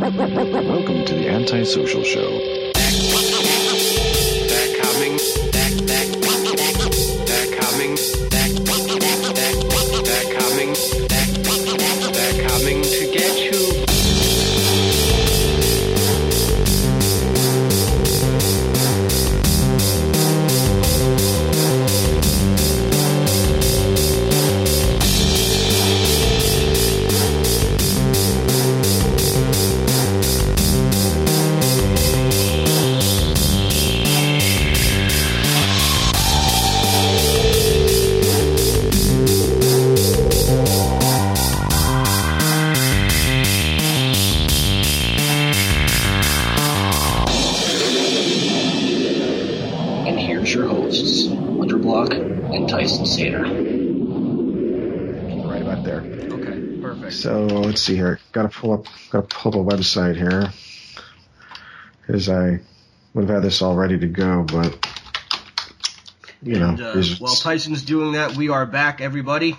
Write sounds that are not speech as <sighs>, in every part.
Welcome to the Antisocial Show. Let's. Got to pull up. Got to pull up a website here. Because I would have had this all ready to go, but you know, and, uh, while Tyson's doing that, we are back, everybody.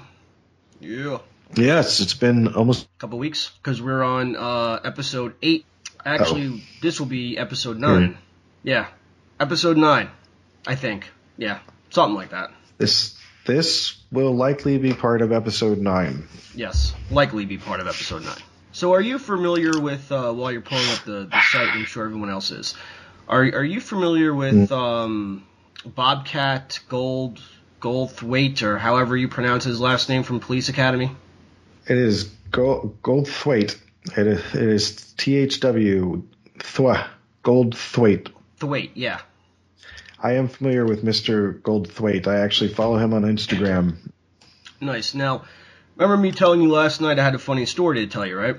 Yeah. yes, it's been almost. A couple weeks because we're on uh, episode eight. Actually, this will be episode nine. Yeah, episode nine, I think. Yeah, something like that. This this will likely be part of episode nine. Yes, likely be part of episode nine. So, are you familiar with uh, while you're pulling up the, the site? I'm sure everyone else is. Are are you familiar with um, Bobcat Gold Goldthwait or however you pronounce his last name from Police Academy? It is Gold Goldthwait. It is, it is T H W Thwa Goldthwait. Thwaite, yeah. I am familiar with Mr. Goldthwait. I actually follow him on Instagram. Nice. Now, remember me telling you last night I had a funny story to tell you, right?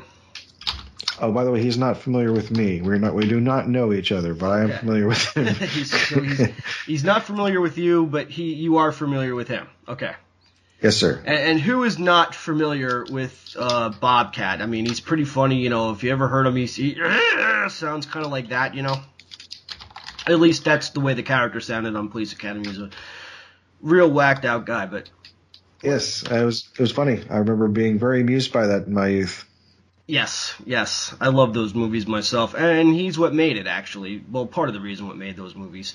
Oh, by the way, he's not familiar with me. We're not. We do not know each other, but I am familiar with <laughs> him. he's, so he's, he's not familiar with you, but he you are familiar with him. Okay. yes, sir. And, and who is not familiar with uh, Bobcat? I mean, he's pretty funny. You know, if you ever heard him, he's, he sounds kind of like that. You know. At least that's the way the character sounded on Police Academy. He's a real whacked out guy, but Yes, it was. It was funny. I remember being very amused by that in my youth. Yes, yes. I love those movies myself. And he's what made it actually. Well, part of the reason what made those movies.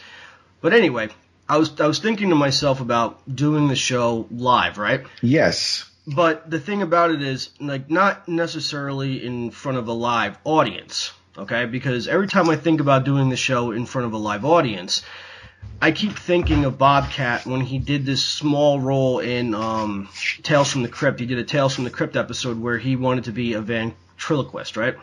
But anyway, I was I was thinking to myself about doing the show live, right? Yes. But the thing about it is like not necessarily in front of a live audience, okay? Because every time I think about doing the show in front of a live audience, I keep thinking of Bobcat when he did this small role in um, Tales from the Crypt. He did a Tales from the Crypt episode where he wanted to be a ventriloquist, right?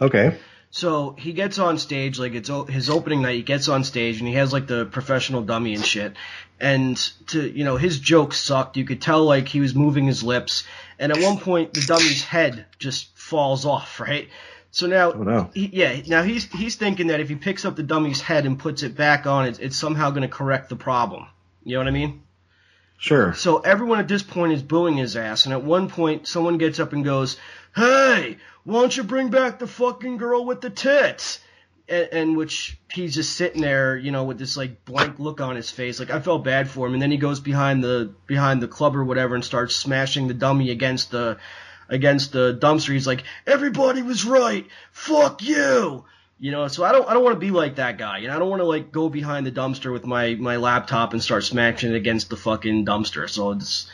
Okay. So he gets on stage, like it's o- his opening night. He gets on stage and he has like the professional dummy and shit. And to you know, his jokes sucked. You could tell like he was moving his lips. And at one point, the dummy's head just falls off, right? So now, Oh, no. he, yeah, now he's he's thinking that if he picks up the dummy's head and puts it back on, it's, it's somehow going to correct the problem. You know what I mean? Sure. So everyone at this point is booing his ass, and at one point someone gets up and goes, "Hey, why don't you bring back the fucking girl with the tits?" And, and which he's just sitting there, you know, with this like blank look on his face. Like I felt bad for him, and then he goes behind the behind the club or whatever and starts smashing the dummy against the against the dumpster. He's like, "Everybody was right. Fuck you." You know, so I don't I don't want to be like that guy. You know, I don't want to like go behind the dumpster with my my laptop and start smashing it against the fucking dumpster. So it's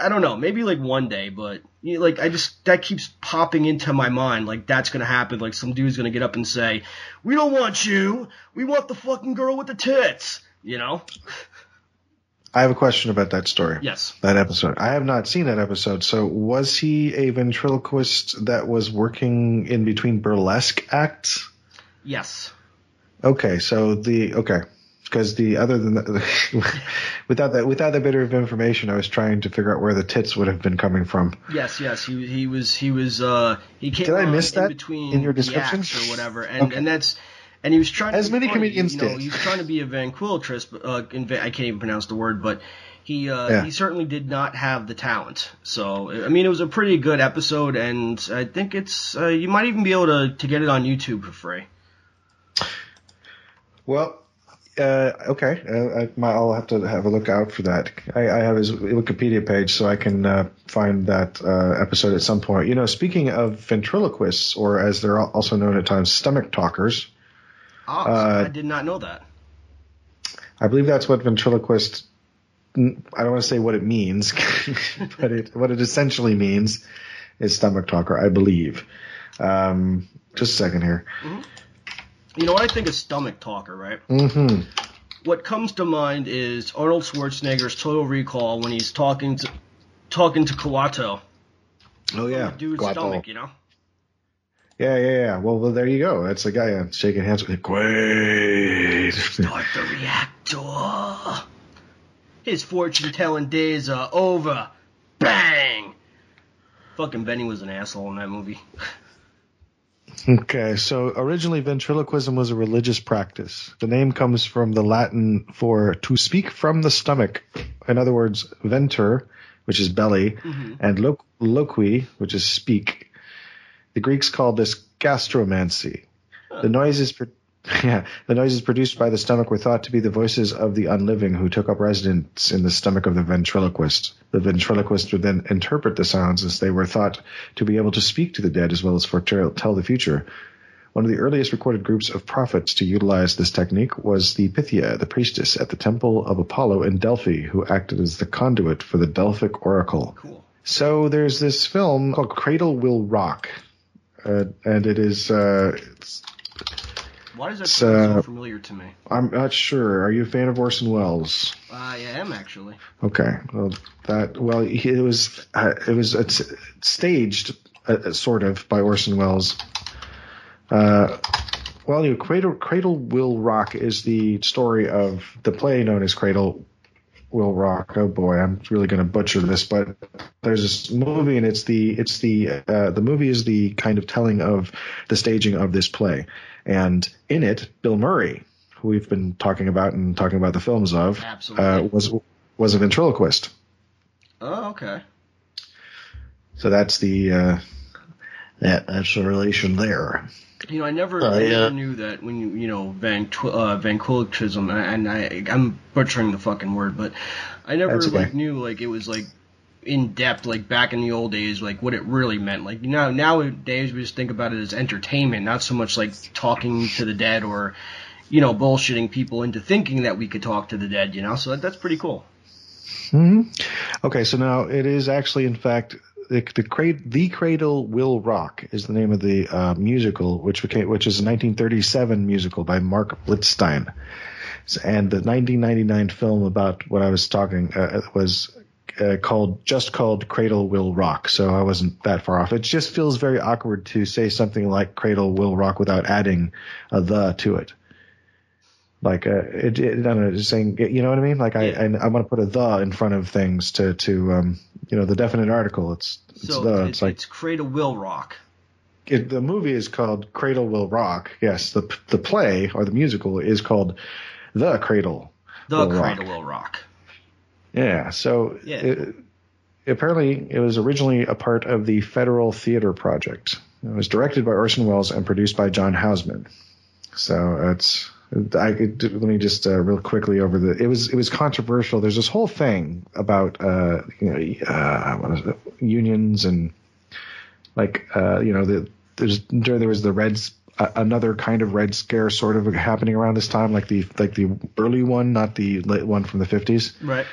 I don't know, maybe like one day, but you know, like I just that keeps popping into my mind. Like that's gonna happen. Like some dude's gonna get up and say, "We don't want you. We want the fucking girl with the tits." You know? I have a question about that story. Yes. That episode. I have not seen that episode. So was he a ventriloquist that was working in between burlesque acts? Yes. Okay. So the okay. Because the other than that, <laughs> without that without that bit of information, I was trying to figure out where the tits would have been coming from. Yes, yes, he he was he was uh he came Did I on miss in that between in your description? or whatever, and Okay. and that's and he was trying to As many funny, comedians you know, did. He was trying to be a ventriloquist, but uh, in, I can't even pronounce the word, but he uh, Yeah. he certainly did not have the talent. So I mean, it was a pretty good episode, and I think it's uh, you might even be able to to get it on YouTube for free. Well, Uh, okay, uh, I, my, I'll have to have a look out for that. I, I have his Wikipedia page, so I can uh, find that uh, episode at some point. You know, speaking of ventriloquists, or as they're also known at times, stomach talkers, Oh, Uh, I did not know that. I believe that's what ventriloquist. I don't want to say what it means, <laughs> but it, what it essentially means is stomach talker, I believe. Um, just a second here. You know, when I think of stomach talker, right? hmm What comes to mind is Arnold Schwarzenegger's Total Recall when he's talking to talking to Kuato. Oh yeah, Dude's stomach, you know. Yeah, yeah, yeah. Well, well, there you go. That's the guy uh, shaking hands with Quaid. Start the reactor. His fortune telling days are over. Bang! Fucking Benny was an asshole in that movie. <laughs> okay, so originally ventriloquism was a religious practice. The name comes from the Latin for to speak from the stomach. In other words, venter, which is belly, and lo- loqui, which is speak. The Greeks called this gastromancy. The noises, pro- <laughs> yeah, the noises produced by the stomach were thought to be the voices of the unliving who took up residence in the stomach of the ventriloquist. The ventriloquist would then interpret the sounds as they were thought to be able to speak to the dead as well as foretell the future. One of the earliest recorded groups of prophets to utilize this technique was the Pythia, the priestess at the temple of Apollo in Delphi, who acted as the conduit for the Delphic oracle. Cool. So there's this film called Cradle Will Rock, uh, and it is. Uh, it's, Why does that So- sound so familiar to me? I'm not sure. Are you a fan of Orson Welles? I am actually. Okay. Well, that well, it was uh, it was it's staged uh, sort of by Orson Welles. Uh, well, you know, Cradle Cradle Will Rock is the story of the play known as Cradle Will Rock. Oh boy, I'm really going to butcher this, but there's this movie, and it's the it's the uh, the movie is the kind of telling of the staging of this play, and in it, Bill Murray, who we've been talking about and talking about the films of, uh, was was a ventriloquist. Oh, okay. So that's the uh, that that's the relation there. You know, I never, I yeah. never knew that when you, you know, van, uh, ventriloquism, and I, I'm butchering the fucking word, but I never okay. like knew like it was like in depth, like back in the old days, like what it really meant. Like you know, nowadays we just think about it as entertainment, not so much like talking to the dead or, you know, bullshitting people into thinking that we could talk to the dead. You know, so that, that's pretty cool. hmm Okay, so now it is actually, in fact, the the, the Cradle Will Rock is the name of the uh, musical, which became which is a 1937 musical by Marc Blitzstein, and the 1999 film about what I was talking uh, was. Uh, called just called Cradle Will Rock, so I wasn't that far off. It just feels very awkward to say something like Cradle Will Rock without adding a the to it. Like, uh, it, it, I don't know, just saying, you know what I mean? Like, I, Yeah. I, I want to put a the in front of things to, to, um, you know, the definite article. It's, it's So the. it- It's like it's Cradle Will Rock. it, the movie is called Cradle Will Rock. Yes, the the play or the musical is called The Cradle. The Will Rock. Cradle Will Rock. Yeah. So Yeah. It, apparently, it was originally a part of the Federal Theater Project. It was directed by Orson Welles and produced by John Houseman. So it's. I could, let me just uh, real quickly over the. It was it was controversial. There's this whole thing about uh, you know uh, unions and like uh, you know the there's there was the Reds uh, another kind of Red Scare sort of happening around this time, like the like the early one, not the late one from the 50s. Right.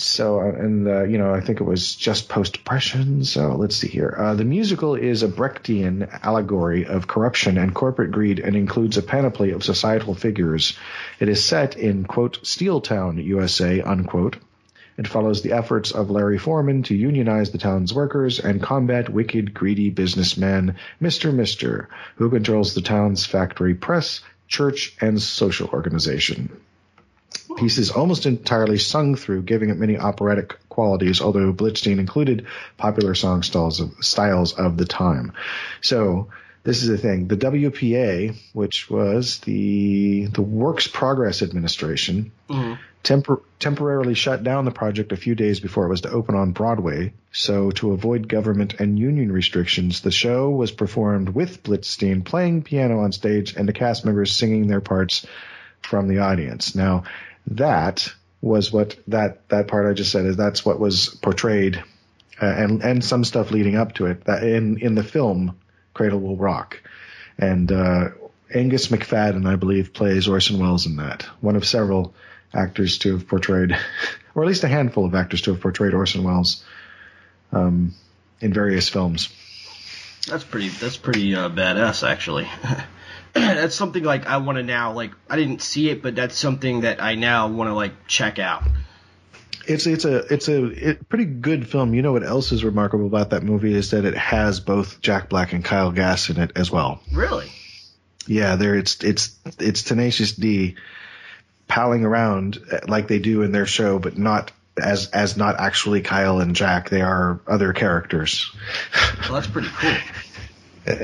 So, and uh, you know, I think it was just post depression. So let's see here. Uh, the musical is a Brechtian allegory of corruption and corporate greed, and includes a panoply of societal figures. It is set in quote Steel Town, USA unquote. It follows the efforts of Larry Foreman to unionize the town's workers and combat wicked, greedy businessman Mr. Mister, who controls the town's factory press, church, and social organization piece is almost entirely sung through, giving it many operatic qualities, although Blitzstein included popular song styles of, styles of the time. So this is the thing. The WPA, which was the the Works Progress Administration, mm-hmm. tempor- temporarily shut down the project a few days before it was to open on Broadway. So to avoid government and union restrictions, the show was performed with Blitzstein playing piano on stage and the cast members singing their parts from the audience. Now, that was what that that part I just said is that's what was portrayed, uh, and and some stuff leading up to it that in in the film Cradle Will Rock, and uh, Angus Macfadyen I believe plays Orson Welles in that. One of several actors to have portrayed, <laughs> or at least a handful of actors to have portrayed Orson Welles um, in various films. That's pretty. That's pretty uh, badass, actually. <laughs> <clears throat> that's something like I want to now. Like I didn't see it, but that's something that I now want to like check out. It's it's a it's a it, pretty good film. You know what else is remarkable about that movie is that it has both Jack Black and Kyle Gass in it as well. Really? Yeah, there it's it's it's Tenacious D palling around uh, like they do in their show, but not as as not actually Kyle and Jack. They are other characters. Well, that's pretty cool. <laughs>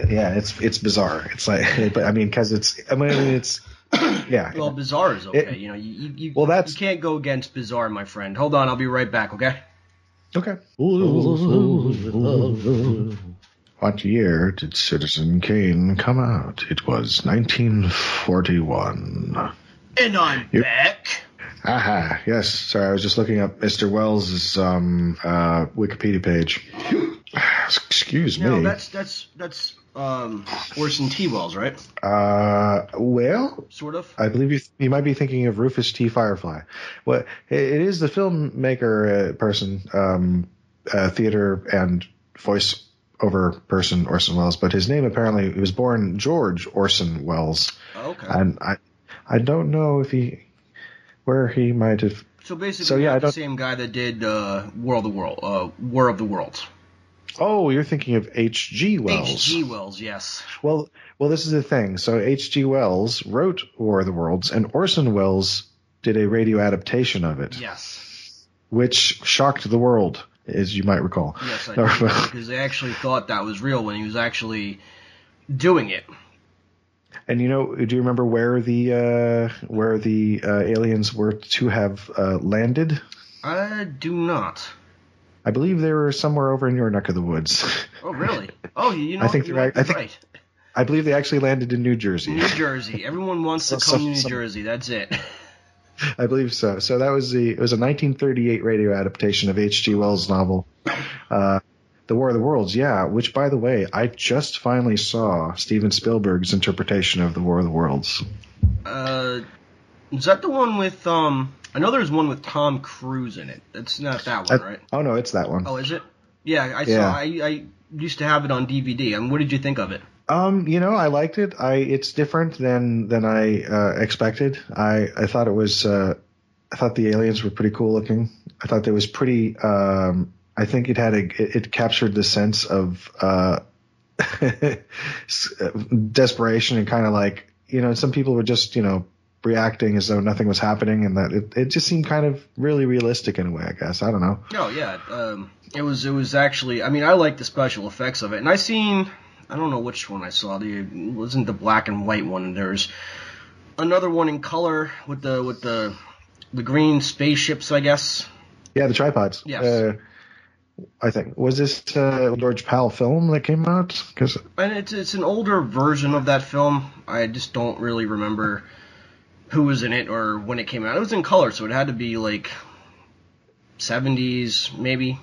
Yeah, it's it's bizarre. It's like, but I mean, because it's I mean it's yeah. Well, bizarre is okay. It- you know, you, you, you, Well, that's- you can't go against bizarre, my friend. Hold on, I'll be right back. Okay. Okay. What year did Citizen Kane come out? It was 1941. And I'm Yep. back. Aha, yes. Sorry, I was just looking up Mr. Welles' um, uh, Wikipedia page. Excuse No, me. No, that's that's that's um Orson T. Wells, right? Uh, well, Sort of. I believe you, you might be thinking of Rufus T. Firefly. Well, it, it is the filmmaker uh, person, um, uh, theater and voice over person Orson Welles, but his name apparently he was born George Orson Welles, Okay. and I I don't know if he where he might have. so basically, so, yeah, the same guy that did uh, War of the World, uh, War of the Worlds. Oh, you're thinking of H. G. Wells. H.G. Wells, yes. Well, well, this is the thing. So H. G. Wells wrote War of the Worlds, and Orson Welles did a radio adaptation of it, Yes. which shocked the world, as you might recall. Yes, I <laughs> do. because they actually thought that was real when he was actually doing it. And you know, do you remember where the uh, where the uh, aliens were to have uh, landed? I do not. I believe they were somewhere over in your neck of the woods. Oh, really? Oh, you <laughs> know, I think you right. I think- right. I believe they actually landed in New Jersey. New Jersey. Everyone wants to <laughs> So- come so- to New Jersey. That's it. <laughs> I believe so. So that was the it was a 1938 radio adaptation of H.G. Wells' novel, uh, The War of the Worlds. Yeah, which by the way, I just finally saw Steven Spielberg's interpretation of The War of the Worlds. Uh, is that the one with um? I know there's one with Tom Cruise in it. That's not that one, I- right? Oh no, it's that one. Oh, is it? Yeah, I Yeah. saw. I, I used to have it on DVD. I And what did you think of it? Um, you know, I liked it. I it's different than than I uh, expected. I I thought it was. Uh, I thought the aliens were pretty cool looking. I thought it was pretty. Um, I think it had a it, it captured the sense of uh, <laughs> uh, desperation and kind of like you know some people were just you know reacting as though nothing was happening and that it, it just seemed kind of really realistic in a way. I guess I don't know. Oh yeah, um, it was it was actually. I mean, I like the special effects of it, and I seen. I don't know which one I saw. The wasn't the black and white one. There's another one in color with the with the the green spaceships, I guess. Yeah, the tripods. Yes. Uh, I think was this uh, George Pal film that came out because And it's it's an older version of that film. I just don't really remember who was in it or when it came out. It was in color, so it had to be like 70s maybe.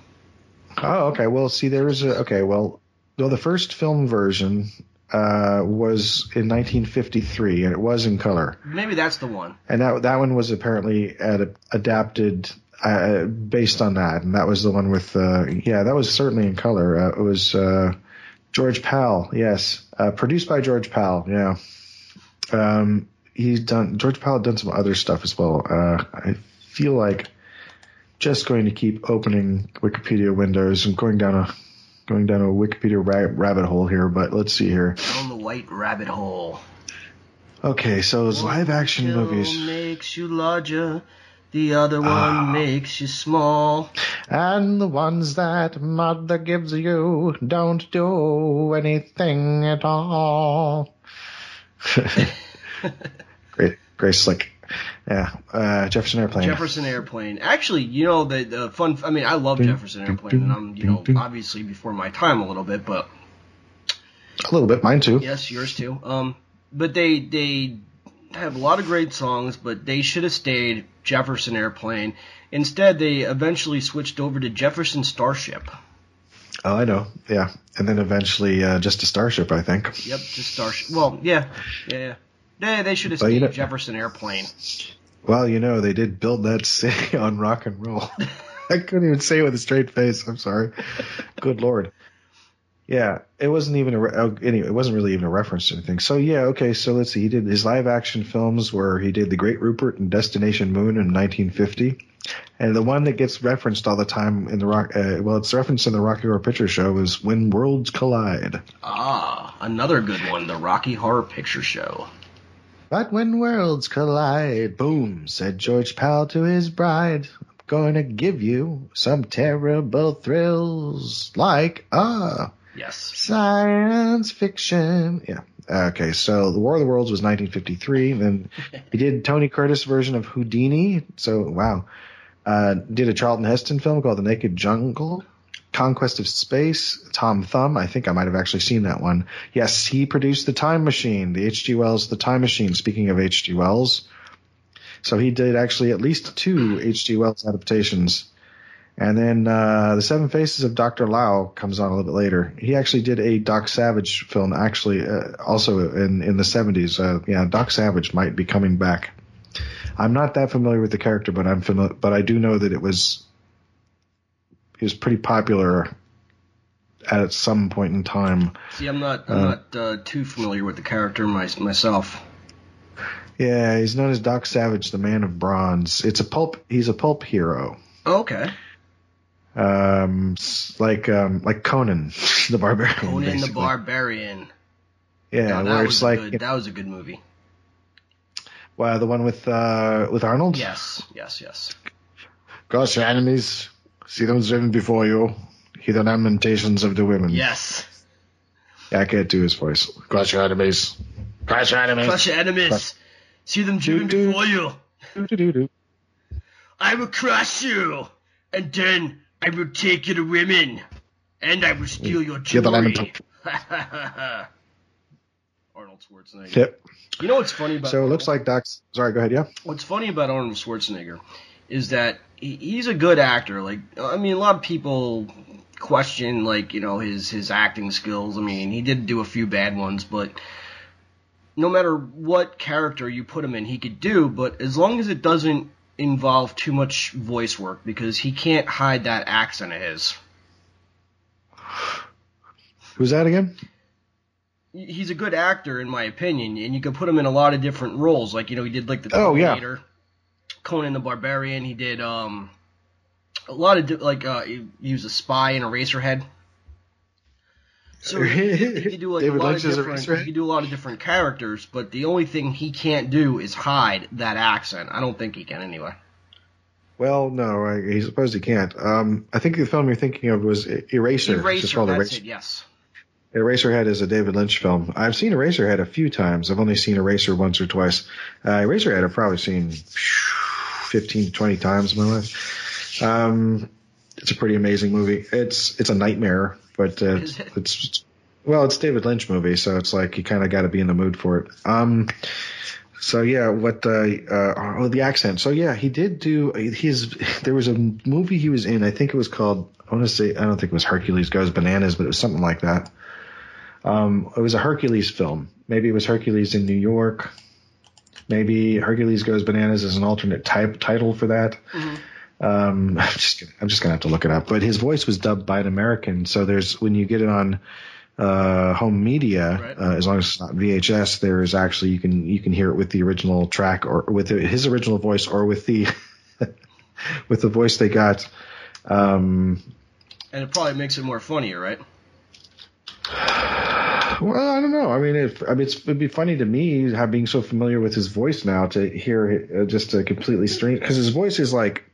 Oh, okay. Well, see, there was a okay. Well, well, the first film version uh, was in 1953, and it was in color, Maybe that's the one. and that that one was apparently ad- adapted uh, based on that, and that was the one with uh, yeah, that was certainly in color. Uh, it was uh, George Pal, yes, uh, produced by George Pal. Yeah, um, he's done George Pal done some other stuff as well. Uh, I feel like just going to keep opening Wikipedia windows and going down a going down a Wikipedia ra- rabbit hole here, but let's see here. Down the white rabbit hole. Okay, so those live action One movies, makes you larger. The other one Ah. makes you small. and the ones that mother gives you don't do anything at all. <laughs> <laughs> Grace Slick. Yeah, uh, Jefferson Airplane. Jefferson Airplane. Actually, you know the the fun. I mean, I love Jefferson Airplane, and I'm you know obviously before my time a little bit, but A little bit, mine too. yes, yours too. Um, but they they have a lot of great songs, but they should have stayed Jefferson Airplane. Instead, they eventually switched over to Jefferson Starship. Oh, I know. Yeah, and then eventually uh, just a Starship, I think. Yep, just Starship. Well, yeah, yeah, yeah. They, they should have But stayed you know- Jefferson Airplane. Well, you know, they did build that <laughs> city on rock and roll. <laughs> I couldn't even say it with a straight face. I'm sorry. Good lord. Yeah, it wasn't even a re- oh, anyway. It wasn't really even a reference to anything. So yeah, okay. So let's see. He did his live action films where he did The Great Rupert and Destination Moon in 1950, and the one that gets referenced all the time in the rock. Uh, well, it's referenced in the Rocky Horror Picture Show is When Worlds Collide. Ah, another good one, the Rocky Horror Picture Show. But when worlds collide, boom, said George Pal to his bride, I'm going to give you some terrible thrills like, ah, Yes. science fiction. Yeah. Okay, so The War of the Worlds was 1953. Then he did Tony Curtis version of Houdini. So, wow. Uh, did a Charlton Heston film called The Naked Jungle. Conquest of Space, Tom Thumb. I think I might have actually seen that one. Yes, he produced The Time Machine, the H.G. Wells The Time Machine. Speaking of H.G. Wells. So he did actually at least two H.G. Wells adaptations. And then uh, The Seven Faces of Dr. Lao comes on a little bit later. He actually did a Doc Savage film, actually, uh, also in, in the 70s. Uh, yeah, Doc Savage might be coming back. I'm not that familiar with the character, but I'm familiar, but I do know that it was he was pretty popular at some point in time. See, I'm not, I'm Uh, not uh, too familiar with the character my, myself. Yeah, he's known as Doc Savage, the Man of Bronze. It's a pulp. He's a pulp hero, Okay. um, like um, like Conan <laughs> the Barbarian. Conan the. Barbarian. Yeah, Now, where that it's was a like good, that was a good movie. wow, the one with uh, with Arnold. Yes, yes, yes. Gosh, your enemies, see them driven before you, hear the lamentations of the women. Yes. Yeah, I can't do his voice. Crush your enemies. Crush your enemies. Crush your enemies. See them driven Doo-doo. before you. Doo-doo-doo-doo. I will crush you, and then I will take you to women, and I will steal your jewelry. <laughs> Arnold Schwarzenegger. Yep. You know what's funny about So it looks like Doc's. Sorry, go ahead. Yeah. what's funny about Arnold Schwarzenegger is that he's a good actor. Like, I mean, a lot of people question like you know his his acting skills. I mean, he did do a few bad ones, but no matter what character you put him in, he could do. But as long as it doesn't involve too much voice work, because he can't hide that accent of his. Who's that again? He's a good actor, in my opinion, and you can put him in a lot of different roles. Like you know, he did like the Oh, yeah. Conan the Barbarian. He did um a lot of like uh he, he was a spy in Eraserhead. So he, he could do like a lot Lynch of different. He could do a lot of different characters, but the only thing he can't do is hide that accent. I don't think he can anyway. Well, no, I, he suppose he can't. Um, I think the film you're thinking of was Eraser. Eraser, that's Eraser. it. Yes. Eraserhead is a David Lynch film. I've seen Eraserhead a few times. I've only seen Eraser once or twice. Uh, Eraserhead I've probably seen 15 to 20 times in my life. Um, it's a pretty amazing movie. It's it's a nightmare, but <laughs> uh, Is it? it's well, it's a David Lynch movie, so it's like you kind of got to be in the mood for it. Um, so yeah, what uh, uh oh the accent. So yeah, he did do his. There was a movie he was in. I think it was called. I want to say I don't think it was Hercules Goes Bananas, but it was something like that. Um, it was a Hercules film. Maybe it was Hercules in New York. Maybe Hercules Goes Bananas is an alternate type title for that. Um, <laughs> I'm just gonna, I'm just gonna have to look it up. But his voice was dubbed by an American, so there's when you get it on uh, home media, Right. uh, as long as it's not VHS, there is actually you can you can hear it with the original track or with his original voice or with the <laughs> with the voice they got. Um, And it probably makes it more funnier, right? <sighs> Well, I don't know. I mean, if, I mean, it's, it'd be funny to me, how being so familiar with his voice now, to hear it, uh, just a completely strange because his voice is like,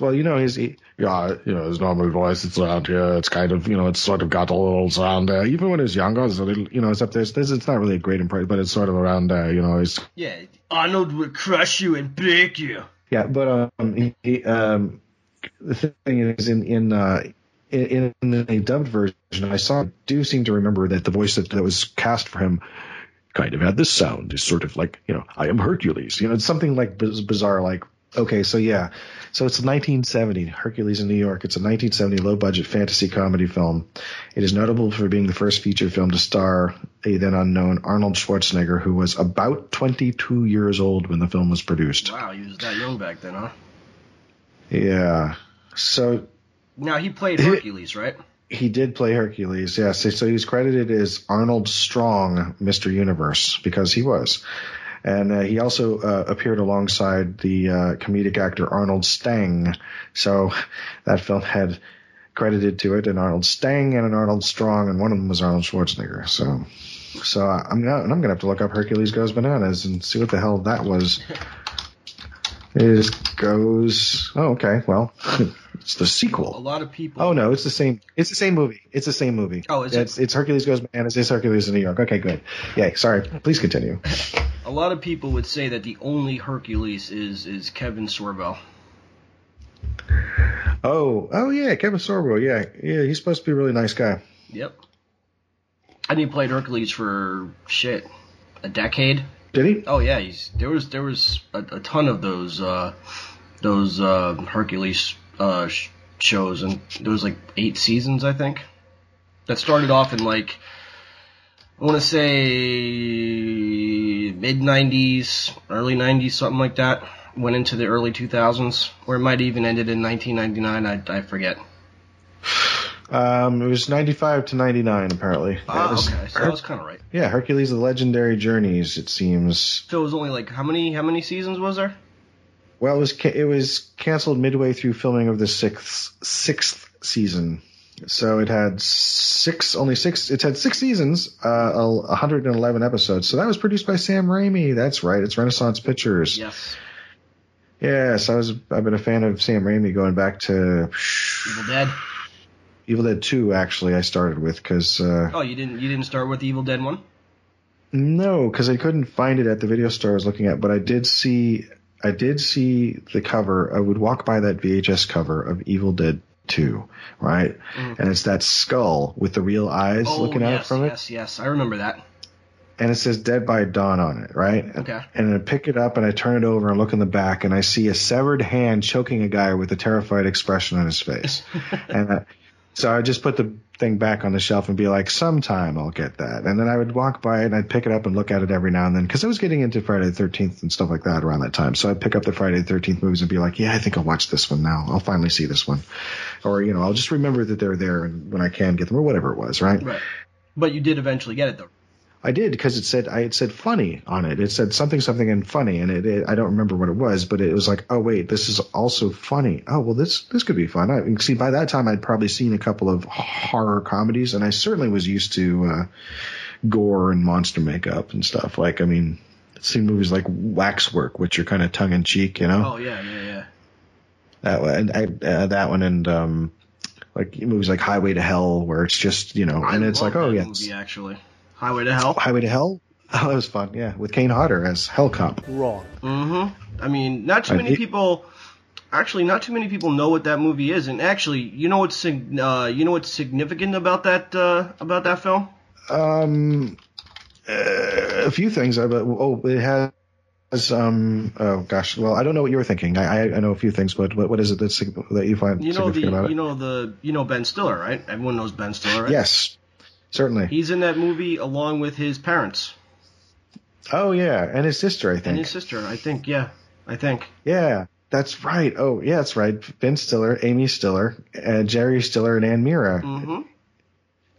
well, you know, his he, yeah, you know, his normal voice. It's around here. It's kind of, you know, it's sort of got a little around there. Even when he's younger, it's a little, you know, it's up there. It's, it's not really a great impression, but it's sort of around there. You know, it's Yeah. Arnold will crush you and break you. Yeah, but um, he, he, um, the thing is, in in uh, in, in the dubbed version, I saw. Do seem to remember that the voice that, that was cast for him kind of had this sound. It's sort of like, you know, I am Hercules. You know, it's something like biz- bizarre, like, okay, so yeah. So it's 1970, Hercules in New York. It's a 1970 low budget fantasy comedy film. It is notable for being the first feature film to star a then unknown Arnold Schwarzenegger, who was about 22 years old when the film was produced. Wow, he was that young back then, huh? Yeah. So Now he played Hercules, right? he did play Hercules, yes. So he was credited as Arnold Strong, Mr. Universe, because he was. And uh, he also uh, appeared alongside the uh, comedic actor Arnold Stang. So that film had credited to it an Arnold Stang and an Arnold Strong, and one of them was Arnold Schwarzenegger. So, so I'm gonna, I'm gonna have to look up Hercules Goes Bananas and see what the hell that was. <laughs> It goes. Oh, okay. Well, <laughs> it's the sequel. A lot of people. Oh no, it's the same. It's the same movie. It's the same movie. Oh, is Yeah, it? It's, it's Hercules Goes Bananas. It's Hercules in New York. Okay, good. Yeah, sorry. Please continue. A lot of people would say that the only Hercules is is Kevin Sorbo. Oh, oh yeah, Kevin Sorbo. Yeah, yeah. He's supposed to be a really nice guy. Yep. And he played Hercules for shit a decade. Did he? Oh yeah, he's there was there was a, a ton of those uh, those uh, Hercules uh, sh- shows, and there was like eight seasons, I think. That started off in like I want to say mid '90s, early '90s, something like that. Went into the early 2000s, or it might even ended in 1999. I, I forget. Um, it was ninety-five to ninety-nine, apparently. Ah, was- okay, so that was kind of right. Yeah, Hercules: The Legendary Journeys. It seems. So it was only like how many how many seasons was there? Well, it was ca- it was canceled midway through filming of the sixth sixth season. So it had six, only six. It had six seasons, uh, 111 episodes. So that was produced by Sam Raimi. That's right. It's Renaissance Pictures. Yes, Yes, I was. I've been a fan of Sam Raimi going back to Evil Dead. Evil Dead 2. Actually, I started with because uh, Oh, you didn't you didn't start with the Evil Dead one? no, because I couldn't find it at the video store I was looking at. But I did see. I did see the cover. I would walk by that VHS cover of Evil Dead 2, right? And it's that skull with the real eyes Oh, looking yes, out from it. yes, yes. I remember that. and it says Dead by Dawn on it, right? Okay. And I pick it up and I turn it over and look in the back and I see a severed hand choking a guy with a terrified expression on his face. <laughs> and uh, so I just put the thing back on the shelf and be like, sometime I'll get that. And then I would walk by it and I'd pick it up and look at it every now and then because I was getting into Friday the 13th and stuff like that around that time. So I'd pick up the Friday the 13th movies and be like, yeah, I think I'll watch this one now. I'll finally see this one. Or, you know, I'll just remember that they're there and when I can get them or whatever it was, right? Right. But you did eventually get it though. I did because it said I it said funny on it. It said something something and funny, and it, it I don't remember what it was, but it was like, oh wait, this is also funny. Oh well, this this could be fun. I see by that time I'd probably seen a couple of horror comedies, and I certainly was used to uh, gore and monster makeup and stuff. Like I mean, seen movies like Waxwork, which are kind of tongue in cheek, you know. Oh yeah, yeah, yeah. That one, and I, uh, that one, and um, like movies like Highway to Hell, where it's just you know, and I it's like, oh yeah, movie actually. Highway to Hell. Highway to Hell. <laughs> Oh, that was fun. Yeah, with Kane Hodder as Hell Cop. Wrong. Mm-hmm. I mean, not too I many hate- people. Actually, not too many people know what that movie is. And actually, you know what's uh, you know what's significant about that uh, about that film? Um, uh, a few things. uh, But oh, it has. Um. Oh gosh. Well, I don't know what you were thinking. I I, I know a few things, but what, what is it that's, that you find You know significant the about it? you know the you know Ben Stiller, right? Everyone knows Ben Stiller, right? yes, certainly. He's in that movie along with his parents oh yeah, and his sister, I think. and his sister. I think. Yeah, I think. yeah, that's right. Oh yeah, that's right. Ben Stiller, Amy Stiller, uh, Jerry Stiller, and Anne Meara. Mm-hmm.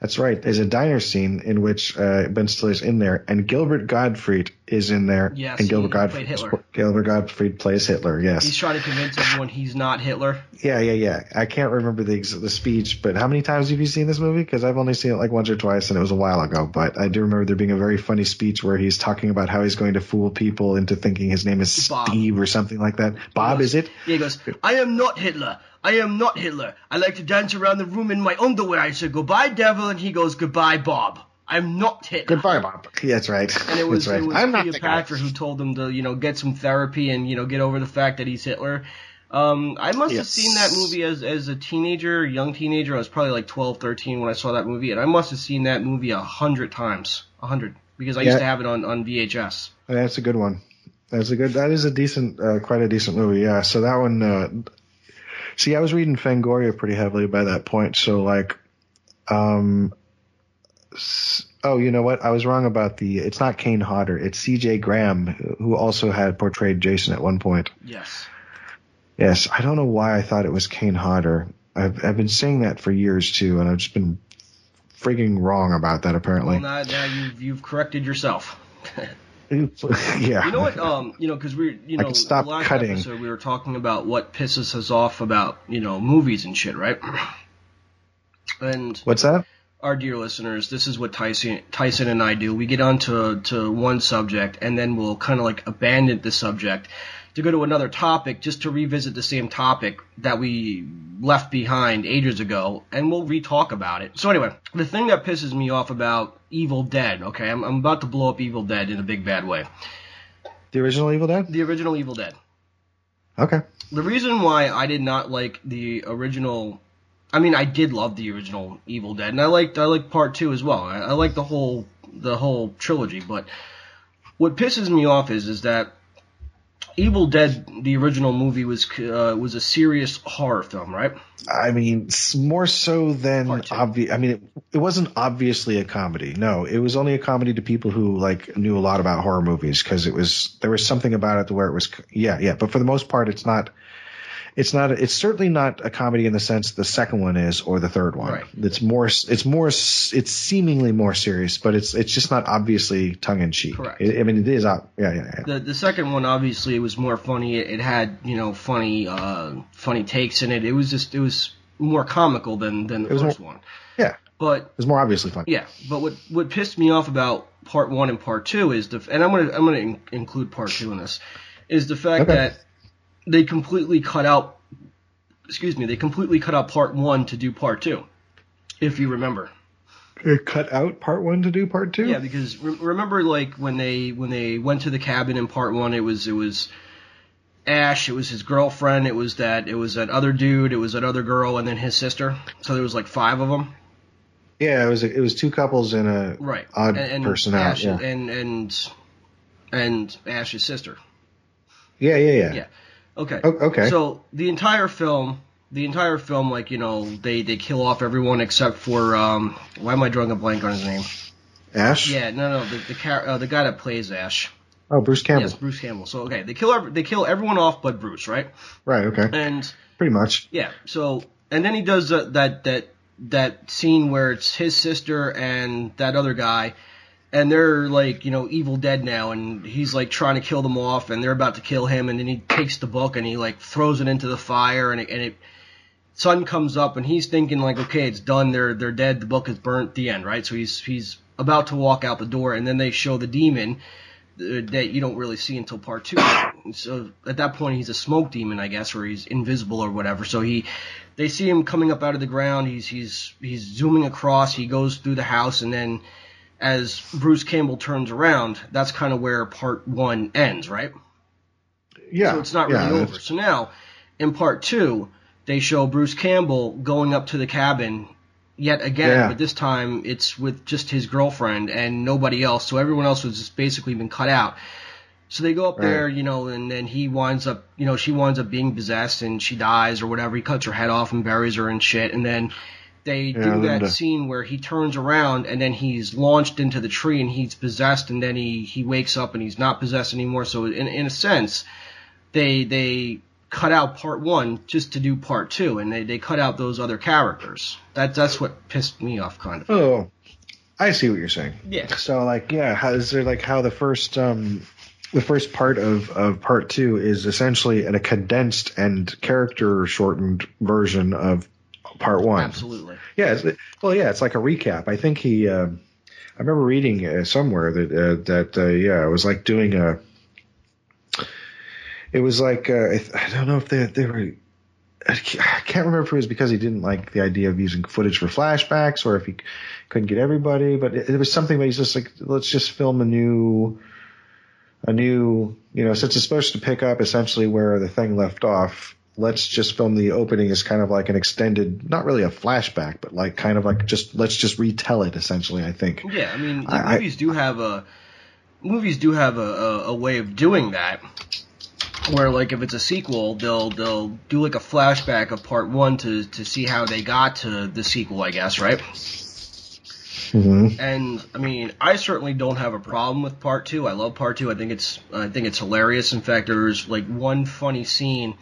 That's right. There's a diner scene in which uh, Ben Stiller's in there, and Gilbert Gottfried is in there. Yes, and Gilbert he Gottfried. played Hitler. Gilbert Gottfried plays Hitler. Yes. He's trying to convince everyone he's not Hitler. Yeah, yeah, yeah. I can't remember the the speech, but how many times have you seen this movie? Because I've only seen it like once or twice, and it was a while ago. But I do remember there being a very funny speech where he's talking about how he's going to fool people into thinking his name is Bob. Steve or something like that. Bob, is it? Yeah, he goes, I am not Hitler. I am not Hitler. I like to dance around the room in my underwear. I said, goodbye, devil. And he goes, goodbye, Bob. I'm not Hitler. Goodbye, Bob. That's right. And it was, right. it was I'm not the guy. Cleopatra who told him to, you know, get some therapy and, you know, get over the fact that he's Hitler. Um, I must have seen that movie as, as a teenager, young teenager. I was probably like 12, 13 when I saw that movie. And I must have seen that movie a hundred times. A hundred. because I Yeah. used to have it on on VHS. That's a good one. That's a good. That is a decent, uh, quite a decent movie. Yeah. So that one. Uh, see, I was reading Fangoria pretty heavily by that point. So like, um, oh, you know what? I was wrong about the. It's not Kane Hodder. It's C.J. Graham, who also had portrayed Jason at one point. Yes. Yes, I don't know why I thought it was Kane Hodder. I've I've been saying that for years too, and I've just been frigging wrong about that apparently. Well, now, now you've you've corrected yourself. <laughs> <laughs> yeah. You know what? Um, you know, because we, you know, stop last cutting. episode we were talking about what pisses us off about, you know, movies and shit, right? And What's that? our dear listeners, this is what Tyson, Tyson and I do. We get onto to one subject and then we'll kind of like abandon the subject to go to another topic just to revisit the same topic that we left behind ages ago and we'll re-talk about it. So anyway, the thing that pisses me off about Evil Dead, okay, I'm, I'm about to blow up Evil Dead in a big bad way. The original Evil Dead? The original Evil Dead. Okay. The reason why I did not like the original, I mean, I did love the original Evil Dead, and I liked I liked Part Two as well. I, I like the whole the whole trilogy, but what pisses me off is is that Evil Dead, the original movie, was uh, was a serious horror film, right? I mean, more so than obvious. I mean, it, it wasn't obviously a comedy. No, it was only a comedy to people who like knew a lot about horror movies because it was there was something about it where it was. Yeah, yeah. But for the most part, it's not. It's not. It's certainly not a comedy in the sense the second one is or the third one. Right. It's more. It's more. It's seemingly more serious, but it's it's just not obviously tongue in cheek. Correct. I I mean, it is. Yeah, yeah, yeah. The the second one obviously was more funny. It, it had you know funny uh, funny takes in it. It was just it was more comical than than the It first more- one. Yeah. But It was more obviously funny. Yeah, but what what pissed me off about part one and part two is the and I'm gonna I'm gonna in, include part two in this is the fact Okay. that they completely cut out excuse me they completely cut out part one to do part two if you remember They cut out part one to do part two. yeah because re- remember like when they when they went to the cabin in part one it was it was Ash it was his girlfriend it was that it was that other dude it was that other girl and then his sister so there was like five of them Yeah, it was it was two couples and a right odd and, and personality. Ash, Yeah. and and and Ash's sister yeah, yeah, yeah, Yeah. Okay. Okay. So the entire film, the entire film, like you know, they they kill off everyone except for um. Why am I drawing a blank on his name? Ash. Yeah, no, no, the the char- uh, the guy that plays Ash. Oh, Bruce Campbell. Yes, Bruce Campbell. So okay, they kill they kill everyone off but Bruce, right? Right. Okay. And Pretty much. yeah, so and then he does uh, that that that scene where it's his sister and that other guy, and they're like you know Evil Dead now, and he's like trying to kill them off, and they're about to kill him, and then he takes the book and he like throws it into the fire, and it, and it sun comes up, and he's thinking like okay it's done, they're they're dead, the book is burnt, the end, right? So he's he's about to walk out the door, and then they show the demon uh, that you don't really see until part two. So at that point, he's a smoke demon, I guess, or he's invisible or whatever. So he, they see him coming up out of the ground. He's he's he's zooming across. He goes through the house, and then as Bruce Campbell turns around, that's kind of where part one ends, right? Yeah. So it's not yeah, really over. So now, in part two, they show Bruce Campbell going up to the cabin yet again, Yeah. but this time it's with just his girlfriend and nobody else. So everyone else was just basically been cut out. So they go up Right. there, you know, and then he winds up, you know, she winds up being possessed and she dies or whatever. He cuts her head off and buries her and shit. And then they Yeah, do that Linda. scene where he turns around and then he's launched into the tree and he's possessed and then he, he wakes up and he's not possessed anymore. So in, in a sense, they they cut out part one just to do part two, and they, they cut out those other characters. That that's what pissed me off, kind of. Oh, I see what you're saying. Yeah. So like, yeah, how is there like how the first um the first part of of part two is essentially a condensed and character shortened version of part one. Absolutely. Yeah. Well, yeah, it's like a recap. I think he. Uh, I remember reading uh, somewhere that uh, that uh, yeah, it was like doing a. It was like uh, I, don't know if they they were. I I can't remember if it was because he didn't like the idea of using footage for flashbacks or if he couldn't get everybody, but it, it was something that he's just like, let's just film a new, a new, you know, since it's supposed to pick up essentially where the thing left off. Let's just film the opening as kind of like an extended, not really a flashback, but like kind of like just let's just retell it essentially. I think. Yeah, I mean, I- I- movies do have a movies do have a, a, a way of doing that. Where like if it's a sequel, they'll they'll do like a flashback of part one to to see how they got to the sequel, I guess, right? hmm And I mean, I certainly don't have a problem with part two. I love part two. I think it's I think it's hilarious. In fact, there's like one funny scene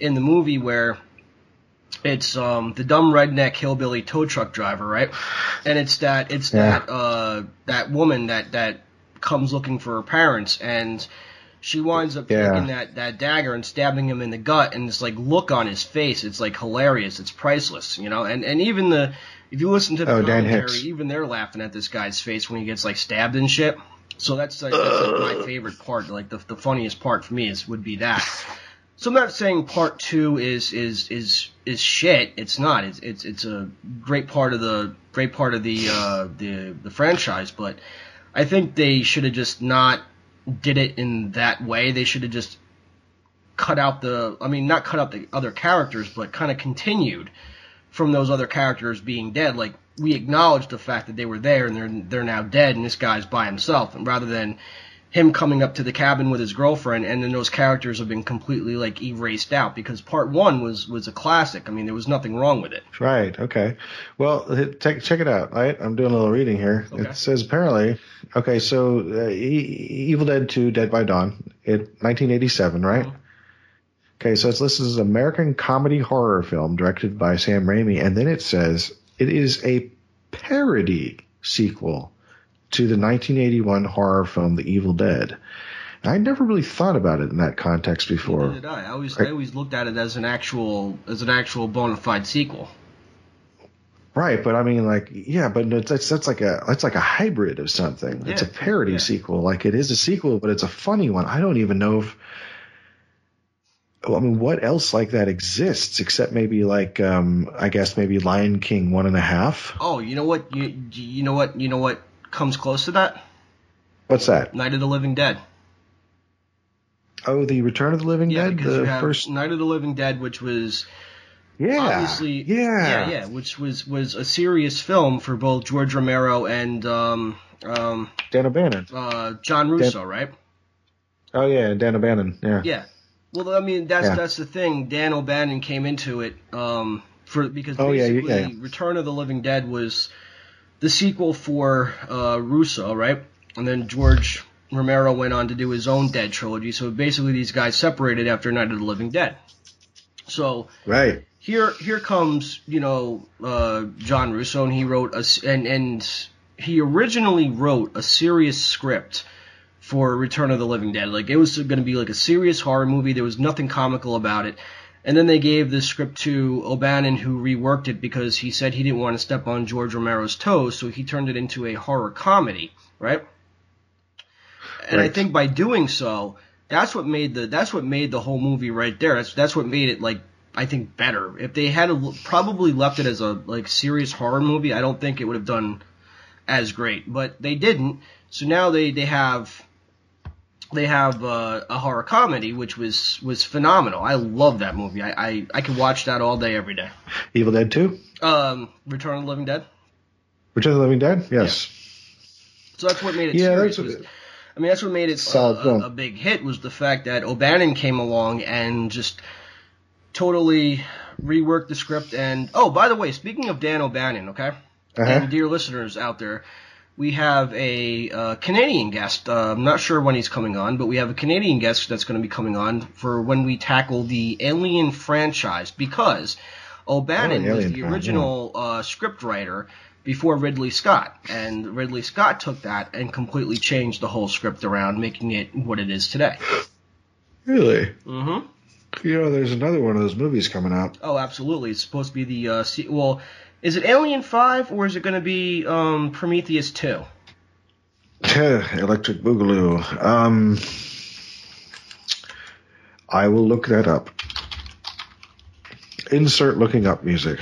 in the movie where it's um the dumb redneck hillbilly tow truck driver, right? And it's that it's Yeah. that uh that woman that that comes looking for her parents and she winds up Yeah. taking that, that dagger and stabbing him in the gut and this like look on his face, it's like hilarious, it's priceless, you know, and, and even the if you listen to the Oh, Dan commentary, even they're laughing at this guy's face when he gets like stabbed and shit. So that's like, that's like my favorite part. Like the the funniest part for me is would be that. So I'm not saying part two is is is is shit. It's not. It's it's it's a great part of the great part of the uh, the the franchise. But I think they should have just not did it in that way. They should have just cut out the. I mean, not cut out the other characters, but kind of continued from those other characters being dead. Like we acknowledge the fact that they were there and they're they're now dead, and this guy's by himself. And rather than him coming up to the cabin with his girlfriend, and then those characters have been completely like erased out because part one was was a classic. I mean, there was nothing wrong with it. Right. Okay. Well, check check it out. Right. I'm doing a little reading here. Okay. It says apparently. Okay. So, uh, e- Evil Dead 2: Dead by Dawn, it 1987, right? Okay. So it's listed as an American comedy horror film directed by Sam Raimi, and then it says it is a parody sequel to the 1981 horror film The Evil Dead. And I never really thought about it in that context before. Did I. I always I always looked at it as an actual as an actual bona fide sequel. Right, but I mean, like, yeah, but no, that's that's like a that's like a hybrid of something. it's a parody yeah. sequel. Like it is a sequel, but it's a funny one. I don't even know if. I mean, what else like that exists except maybe like um I guess maybe Lion King one and a half. Oh, you know what? You you know what? You know what comes close to that? What's that? Night of the Living Dead. Oh, the Return of the Living Yeah, Dead, the first. Night of the Living Dead, which was Yeah, obviously yeah, yeah yeah which was was a serious film for both George Romero and um um Dan O'Bannon. uh John Russo, right? Oh yeah, Dan O'Bannon. Yeah. Yeah. Well, I mean that's Yeah. that's the thing. Dan O'Bannon came into it um for because Oh, basically yeah. Return of the Living Dead was the sequel for uh Russo, right? And then George Romero went on to do his own Dead trilogy. So basically these guys separated after Night of the Living Dead. So Right. here here comes you know uh, John Russo and he wrote a and and he originally wrote a serious script for Return of the Living Dead like it was going to be like a serious horror movie there was nothing comical about it and then they gave the script to O'Bannon who reworked it because he said he didn't want to step on George Romero's toes so he turned it into a horror comedy right and I think by doing so that's what made the that's what made the whole movie right there that's that's what made it like I think better. If they had a, probably left it as a like serious horror movie, I don't think it would have done as great. But they didn't, so now they they have they have uh, a horror comedy, which was was phenomenal. I love that movie. I I, I could watch that all day, every day. Evil Dead Two, Um, Return of the Living Dead. Return of the Living Dead. Yes. So that's what made it Yeah, serious. that's was- what- I mean, that's what made it Solid a, a, a big hit was the fact that O'Bannon came along and just totally reworked the script. And oh, by the way, speaking of Dan O'Bannon, okay, Uh-huh. and dear listeners out there, we have a uh, Canadian guest. Uh, I'm not sure when he's coming on, but we have a Canadian guest that's going to be coming on for when we tackle the Alien franchise because O'Bannon Oh, was the original uh, script writer before Ridley Scott, and Ridley Scott took that and completely changed the whole script around, making it what it is today. <gasps> Really? Mm-hmm. You know, there's another one of those movies coming out. Oh, absolutely. It's supposed to be the uh, well. Is it Alien Five or is it going to be um, Prometheus Two? Electric Boogaloo. Um, I will look that up. Insert looking up music.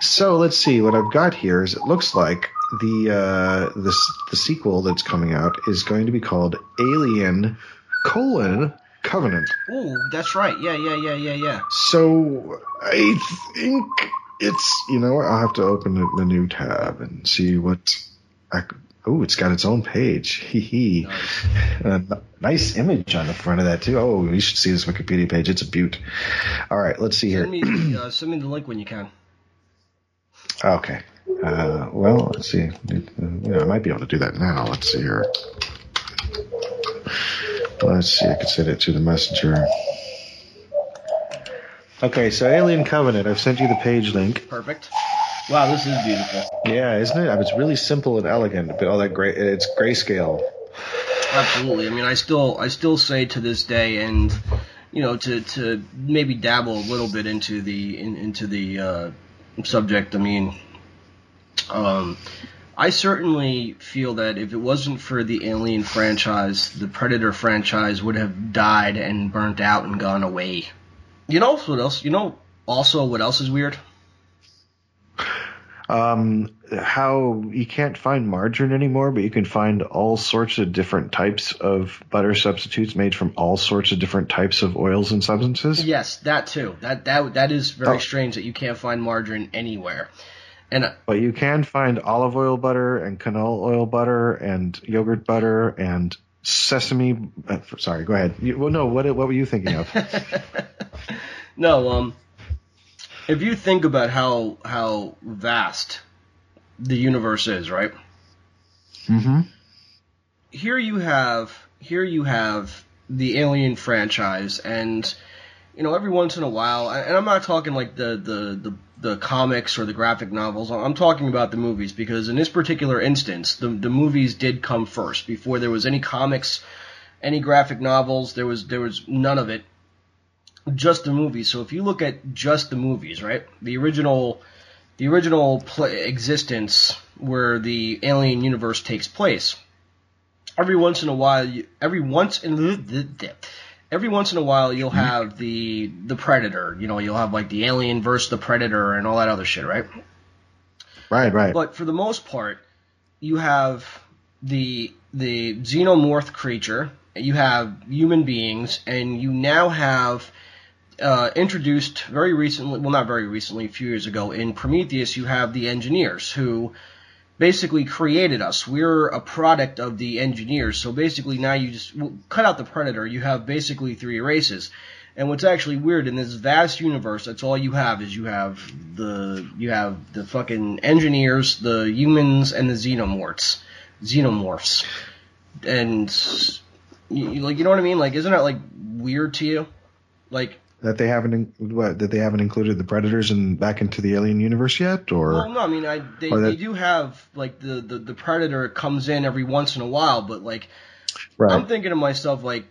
So let's see. What I've got here is it looks like the uh, the the sequel that's coming out is going to be called Alien colon Covenant. Ooh, that's right. Yeah, yeah, yeah, yeah, yeah. So I think it's you know I'll have to open the, the new tab and see what. Oh, it's got its own page. Hee hee. Nice. Uh, nice image on the front of that too. Oh, you should see this Wikipedia page. It's a beaut. All right, let's see here. Send me, uh, send me the link when you can. Okay. Uh, well, let's see. Uh, yeah, I might be able to do that now. Let's see here. Let's see. I could send it to the messenger. Okay, so Alien Covenant. I've sent you the page link. Perfect. Wow, this is beautiful. Yeah, isn't it? I mean, It's really simple and elegant, but all that gray. It's grayscale. Absolutely. I mean, I still, I still say to this day, and you know, to to maybe dabble a little bit into the in, into the uh, subject. I mean, um, I certainly feel that if it wasn't for the Alien franchise, the Predator franchise would have died and burnt out and gone away. You know what else? You know also what else is weird? Um, how you can't find margarine anymore, but you can find all sorts of different types of butter substitutes made from all sorts of different types of oils and substances. Yes, that too. That that that is very Oh. strange that you can't find margarine anywhere. And But you can find olive oil butter and canola oil butter and yogurt butter and sesame. Uh, sorry, go ahead. You, well, no, what what were you thinking of? <laughs> no, um, if you think about how how vast the universe is, right? mm-hmm. Here you have here you have the Alien franchise, and you know every once in a while, and I'm not talking like the the the, the comics or the graphic novels. I'm talking about the movies because in this particular instance, the the movies did come first before there was any comics, any graphic novels. There was there was none of it just the movies. So if you look at just the movies, right, the original, the original existence where the alien universe takes place, every once in a while, every once in every once in a while, you'll have the the predator. You know, you'll have like the alien versus the predator and all that other shit, right? Right, right. But for the most part, you have the the xenomorph creature, you have human beings, and you now have uh, introduced very recently, well, not very recently, a few years ago, in Prometheus, you have the engineers who basically created us. We're a product of the engineers. So basically, now you just cut out the predator. You have basically three races. And what's actually weird in this vast universe, that's all you have is you have the you have the fucking engineers, the humans, and the xenomorphs, xenomorphs, and you- like you know what I mean? Like, isn't that like weird to you? Like, that they haven't in- what that they haven't included the predators and back into the alien universe yet, or well, no, I mean, I they, that- they do have like the, the the predator comes in every once in a while, but like right? I'm thinking to myself, like,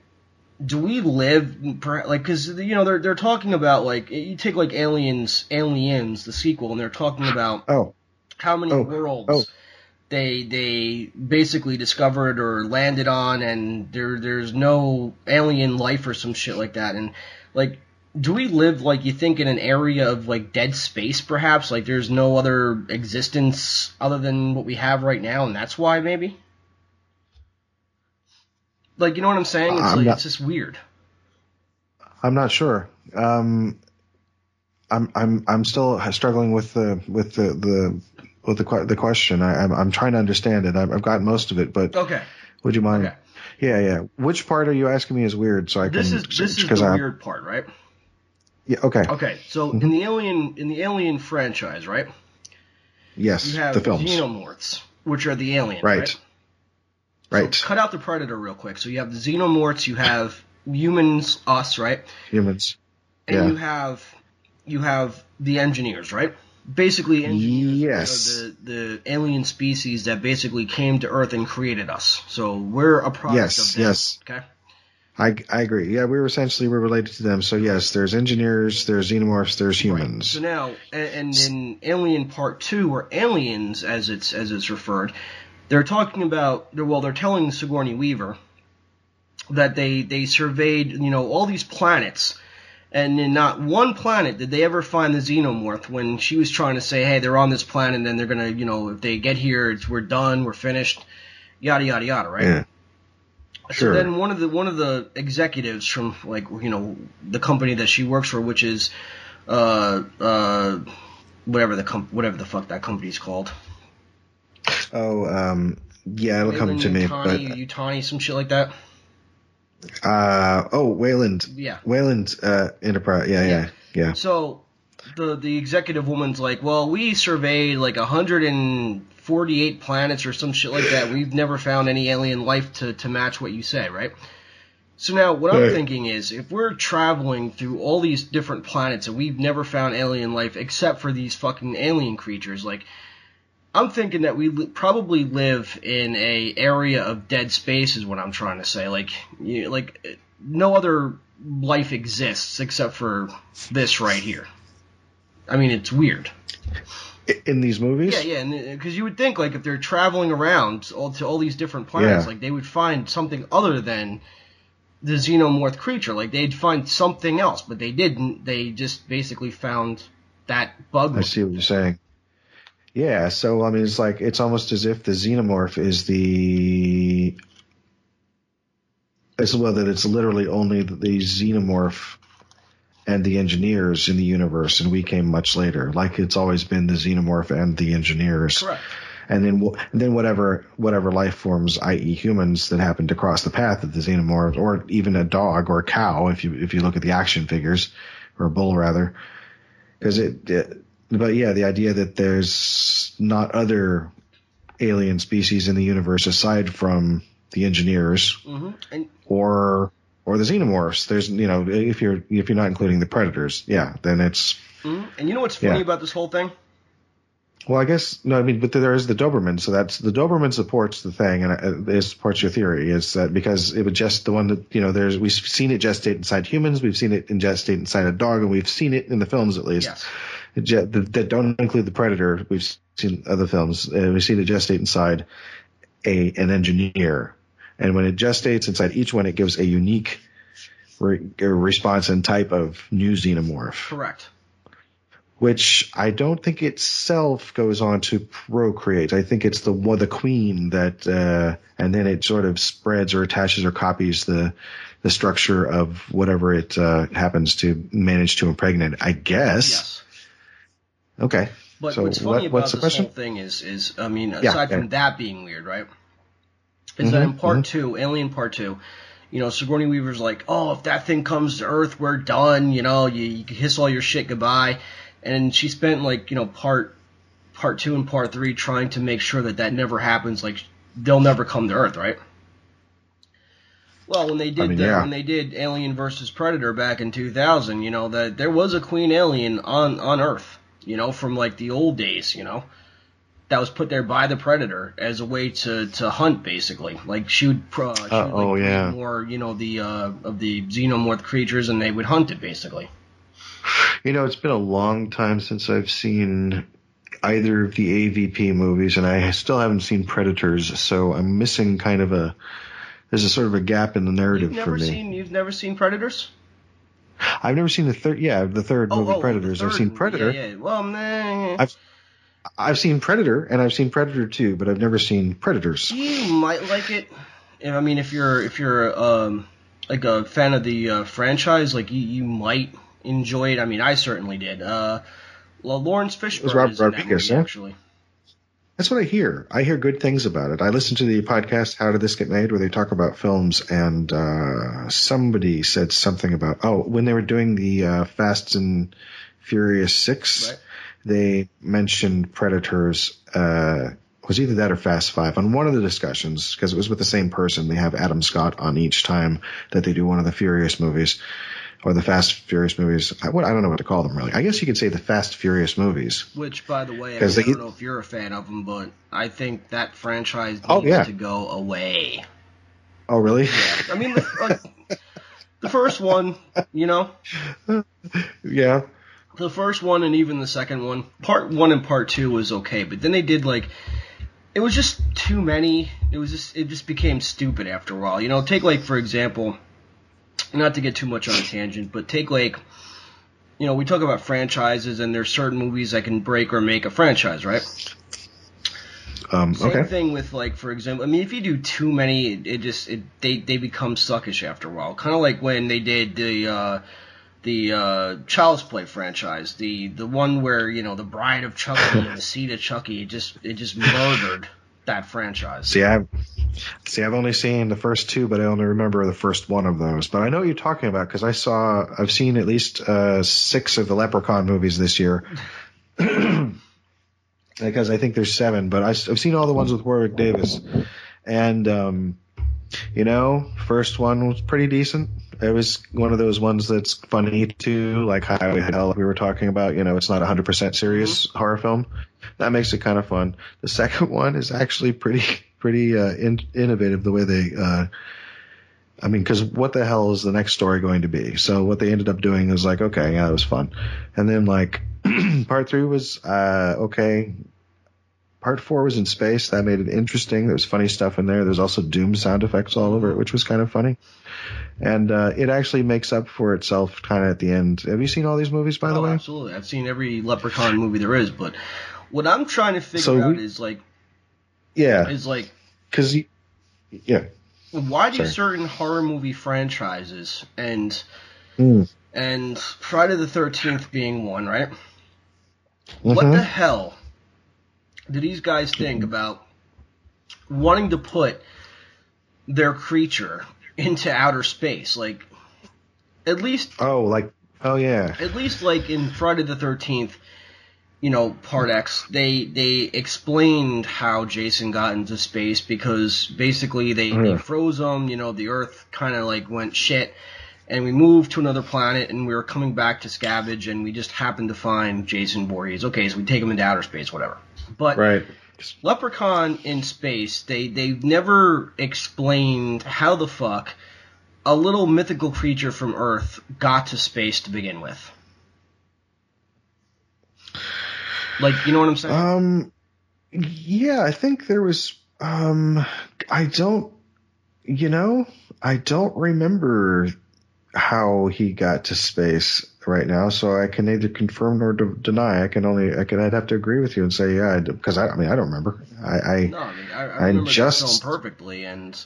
do we live like because you know they're they're talking about like you take like aliens, aliens, the sequel, and they're talking about oh, how many Oh, worlds oh. they they basically discovered or landed on, and there there's no alien life or some shit like that, and like. Do we live like you think in an area of like dead space perhaps like there's no other existence other than what we have right now and that's why maybe like you know what I'm saying it's I'm like not- it's just weird I'm not sure. Um, I'm I'm I'm still struggling with the with the the with the the question. I, I'm I'm trying to understand it. I've, I've got most of it, but okay would you mind? Okay. Yeah, yeah. Which part are you asking me is weird? So I can. this is this is the I- weird part right Yeah. Okay. okay so Mm-hmm. in the alien in the alien franchise right Yes. You have the films. xenomorphs, which are the aliens, Right. right? right. So cut out the predator real quick. So you have the xenomorphs, you have humans, us, right? Humans. And Yeah. you have you have the engineers, right? Basically, engineers Yes. the the alien species that basically came to Earth and created us. So we're a product Yes, of them. yes. Okay. I, I agree. Yeah, we were essentially we're related to them. So yes, there's engineers, there's xenomorphs, there's humans. So now, and, and in Alien Part Two, or Aliens as it's as it's referred, they're talking about well, they're telling Sigourney Weaver that they they surveyed you know all these planets, And in not one planet did they ever find the xenomorph when she was trying to say, hey, they're on this planet and then they're gonna, you know, if they get here, it's, we're done, we're finished, yada yada yada, right? Yeah. Sure. So then one of the one of the executives from like you know the company that she works for, which is uh uh whatever the com- whatever the fuck that company's called. Oh, um, yeah, it'll come to me. But Yutani, some shit like that. uh, oh, Weyland, Yeah. Weyland uh, Enterprise. Yeah, yeah, yeah. So the the executive woman's like, well, we surveyed like 148 planets or some shit like that. We've never found any alien life to to match what you say, right? So now what I'm thinking is, if we're traveling through all these different planets and we've never found alien life except for these fucking alien creatures, like. I'm thinking that we li- probably live in a area of dead space is what I'm trying to say. Like, you, like no other life exists except for this right here. I mean, it's weird. In these movies, Yeah, yeah, because uh, you would think like if they're traveling around all to all these different planets, Yeah. like they would find something other than the xenomorph creature. Like they'd find something else, but they didn't. They just basically found that bug. I see what you're saying. Yeah, so I mean, it's like it's almost as if the xenomorph is the as well that it's literally only the xenomorph and the engineers in the universe, and we came much later. Like it's always been the xenomorph and the engineers, Correct. and then and then whatever whatever life forms, i.e., humans, that happen to cross the path of the xenomorph, or even a dog or a cow, if you if you look at the action figures, or a bull rather, because it, it. But yeah, the idea that there's not other alien species in the universe aside from the engineers hmm And or or the xenomorphs. There's you know if you're if you're not including the predators, yeah, then it's mhm. and you know what's funny Yeah. about this whole thing? Well, I guess no. I mean, but there is the Doberman, so that's the Doberman supports the thing, and uh, it supports your theory. Is that because it was just the one that you know? There's we've seen it gestate inside humans, we've seen it in gestate inside a dog, and we've seen it in the films at least Yes. That, that don't include the Predator. We've seen other films. Uh, we've seen it gestate inside a an engineer, and when it gestates inside each one, it gives a unique re- response and type of new xenomorph Correct. which I don't think itself goes on to procreate. I think it's the one, the queen that, uh, and then it sort of spreads or attaches or copies the the structure of whatever it uh, happens to manage to impregnate. I guess. Yes. Okay. But So what's funny what- about this question? whole thing is, is I mean, aside Yeah, from yeah. that being weird, right? Is that in part mhm. two, Alien Part Two, you know, Sigourney Weaver's like, oh, if that thing comes to Earth, we're done. You know, you, you can hiss all your shit goodbye. And she spent like, you know, part part two and part three trying to make sure that that never happens. Like, they'll never come to Earth, right? Well, when they did mean, the, yeah. when they did Alien versus Predator back in 2000, you know that there was a queen alien on on Earth, you know, from like the old days, you know, that was put there by the Predator as a way to to hunt, basically. Like she would, uh, she would like, oh, yeah. more, you know, the uh, of the xenomorph creatures, and they would hunt it basically. You know, it's been a long time since I've seen either of the AVP movies, and I still haven't seen Predators, so I'm missing kind of a. There's a sort of a gap in the narrative You've for never me. seen you've never seen Predators? I've never seen the third. Yeah, the third movie, oh, Predators. the I've seen. Predator. Yeah, yeah. Well, nah. I've- I've seen Predator and I've seen Predator 2, but I've never seen Predators. You might like it. I mean, if you're if you're um like a fan of the uh, franchise, like you, you might enjoy it. I mean, I certainly did. Uh, well, Laurence Fishburne Rob is Rodriguez, movie, huh? actually. That's what I hear. I hear good things about it. I listened to the podcast How Did This Get Made where they talk about films and uh somebody said something about oh, when they were doing the uh Fast and Furious 6, Right. They mentioned Predators uh was either that or Fast Five on one of the discussions because it was with the same person. They have Adam Scott on each time that they do one of the Furious movies or the Fast Furious movies. I, what, I don't know what to call them really. I guess you could say the Fast Furious movies. Which, by the way, I, mean, I don't know if you're a fan of them, but I think that franchise needs Oh, yeah. to go away. Oh, really? Yeah. I mean, like, the first one, you know, <laughs> yeah. The first one and even the second one, part one and part two was okay, but then they did like it was just too many. It was just it just became stupid after a while. You know, take like for example, not to get too much on a tangent, but take like, you know, we talk about franchises, and there's certain movies that can break or make a franchise, right? Um, Same okay. thing with like, for example, I mean, if you do too many, it, it just it, they they become suckish after a while. Kind of like when they did the uh, the uh, Child's Play franchise, the the one where you know the Bride of Chucky <laughs> and the Seed of Chucky, it just it just murdered that franchise. See, I've see, I've only seen the first two, but I only remember the first one of those. But I know what you're talking about because I saw, I've seen at least uh, six of the Leprechaun movies this year. <clears throat> because I think there's seven, but I, have seen all the ones with Warwick Davis, and um, you know, first one was pretty decent. It was one of those ones that's funny too, like Highway to Hell we were talking about. You know, it's not 100% serious horror film. That makes it kind of fun. The second <laughs> one is actually pretty pretty uh, in, innovative the way they. Uh, I mean, because what the hell is the next story going to be? So what they ended up doing is like, okay, yeah, it was fun, and then like <clears throat> part three was uh, okay. Part four was in space. That made it interesting. There was funny stuff in there. There's also Doom sound effects all over it, which was kind of funny. And uh, it actually makes up for itself kind of at the end. Have you seen all these movies, by the Oh, way? absolutely. I've seen every Leprechaun movie there is, but what I'm trying to figure So out we- is like Yeah, is like because yeah, why do Sorry. certain horror movie franchises and Mm. and Friday the Thirteenth being one, right? What Mhm. the hell do these guys think about wanting to put their creature into outer space? Like, at least, oh, like oh yeah, at least, like in Friday the Thirteenth, you know, Part X, they they explained how Jason got into space because basically they, they mm-hmm. froze him. You know, the Earth kind of like went shit, and we moved to another planet, and we were coming back to scavenge, and we just happened to find Jason Voorhees. Okay, so we take him into outer space, whatever. But right. Leprechaun in space, they they've never explained how the fuck a little mythical creature from Earth got to space to begin with. Like, you know what I'm saying? Um, yeah, I think there was. Um, I don't. You know, I don't remember how he got to space right now, so I can neither confirm nor de- deny. I can only. I can. I'd have to agree with you and say yeah, because I, I mean I don't remember. I. I no, I mean, I, I remember just- film perfectly, and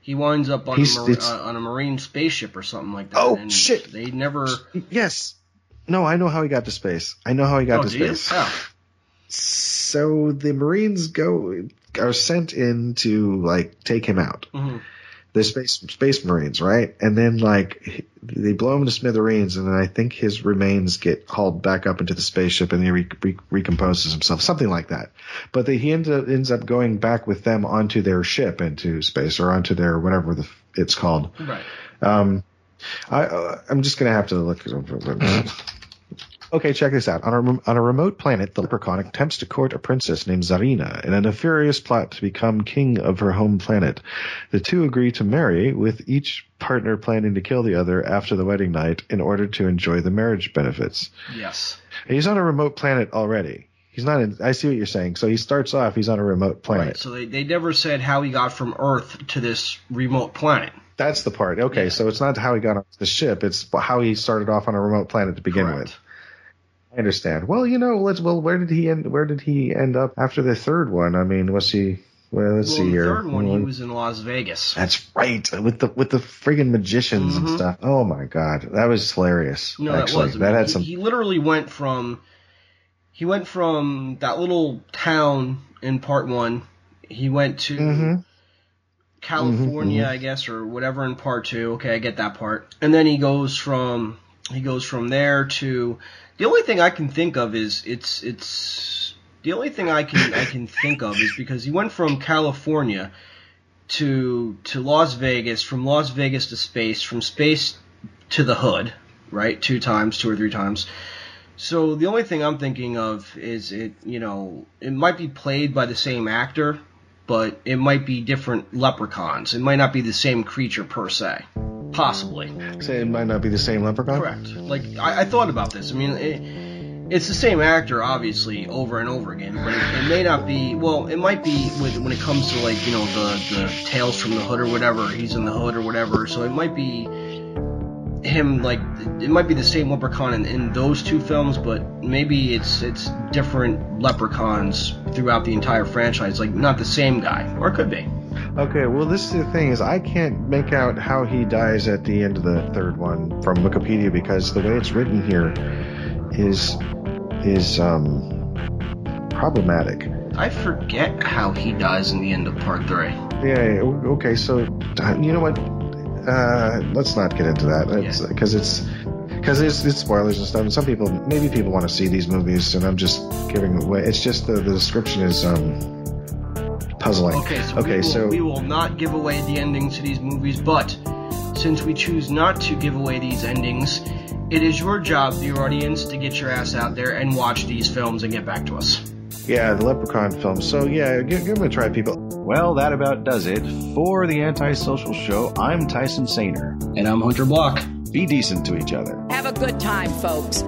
he winds up on a, mar- uh, on a marine spaceship or something like that. Oh, and shit. They never. yes. No, I know how he got to space. I know how he got oh, to space. So the Marines go are sent in to like take him out. Mhm. The space space marines, right? And then like they blow him to smithereens, and then I think his remains get hauled back up into the spaceship, and he re- re- recomposes himself, something like that. But they, he ends up, ends up going back with them onto their ship into space, or onto their whatever the, it's called. Right. Um, I uh, I'm just gonna have to look. Okay, check this out. On a, on a remote planet, the leprechaun attempts to court a princess named Zarina in a nefarious plot to become king of her home planet. The two agree to marry, with each partner planning to kill the other after the wedding night in order to enjoy the marriage benefits. Yes. He's on a remote planet already. He's not in. I see what you're saying. So he starts off. He's on a remote planet. Right. So they, they never said how he got from Earth to this remote planet. That's the part. Okay, Yeah. so it's not how he got on the ship. It's how he started off on a remote planet to begin Correct. with. I understand. Well, you know, let's. Well, where did he end? Where did he end up after the third one? I mean, was he? Well, let's Well, see the here. third one, he was in Las Vegas. That's right, with the with the friggin' magicians and Mhm. stuff. Oh my god, that was hilarious. No, actually, that was. that had he, some. he literally went from. He went from that little town in part one. He went to Mhm. California, Mhm, I guess, or whatever in part two. Okay, I get that part. And then he goes from he goes from there to the only thing I can think of is it's it's the only thing I can I can think of is because he went from California to to Las Vegas, from Las Vegas to space, from space to the hood, right? Two times, two or three times. So the only thing I'm thinking of is it, you know, it might be played by the same actor, but it might be different leprechauns. It might not be the same creature per se. Possibly. Say it might not be the same leprechaun. Correct. Like I, I thought about this. I mean, it, it's the same actor, obviously, over and over again, but it, it may not be. Well, it might be with, when it comes to like you know the the tales from the hood or whatever. He's in the hood or whatever. So it might be him like it might be the same leprechaun in, in those two films, but maybe it's it's different leprechauns throughout the entire franchise. Like not the same guy, or it could be. Okay, well, this is the thing is I can't make out how he dies at the end of the third one from Wikipedia because the way it's written here is is um problematic. I forget how he dies in the end of part three. Yeah. yeah, Okay. So uh, you know what? Uh, let's not get into that because it's because it's, it's spoilers and stuff. And some people, maybe people want to see these movies, and I'm just giving away. It's just the, the description is um puzzling. Okay, so, okay, we, will, so we will not give away the endings to these movies, but since we choose not to give away these endings, it is your job, the audience, to get your ass out there and watch these films and get back to us. yeah, the Leprechaun film. So yeah, give, give them a try, people. Well, that about does it for the Antisocial Show. I'm Tyson Sainer. And I'm Hunter Block. Be decent to each other. Have a good time, folks.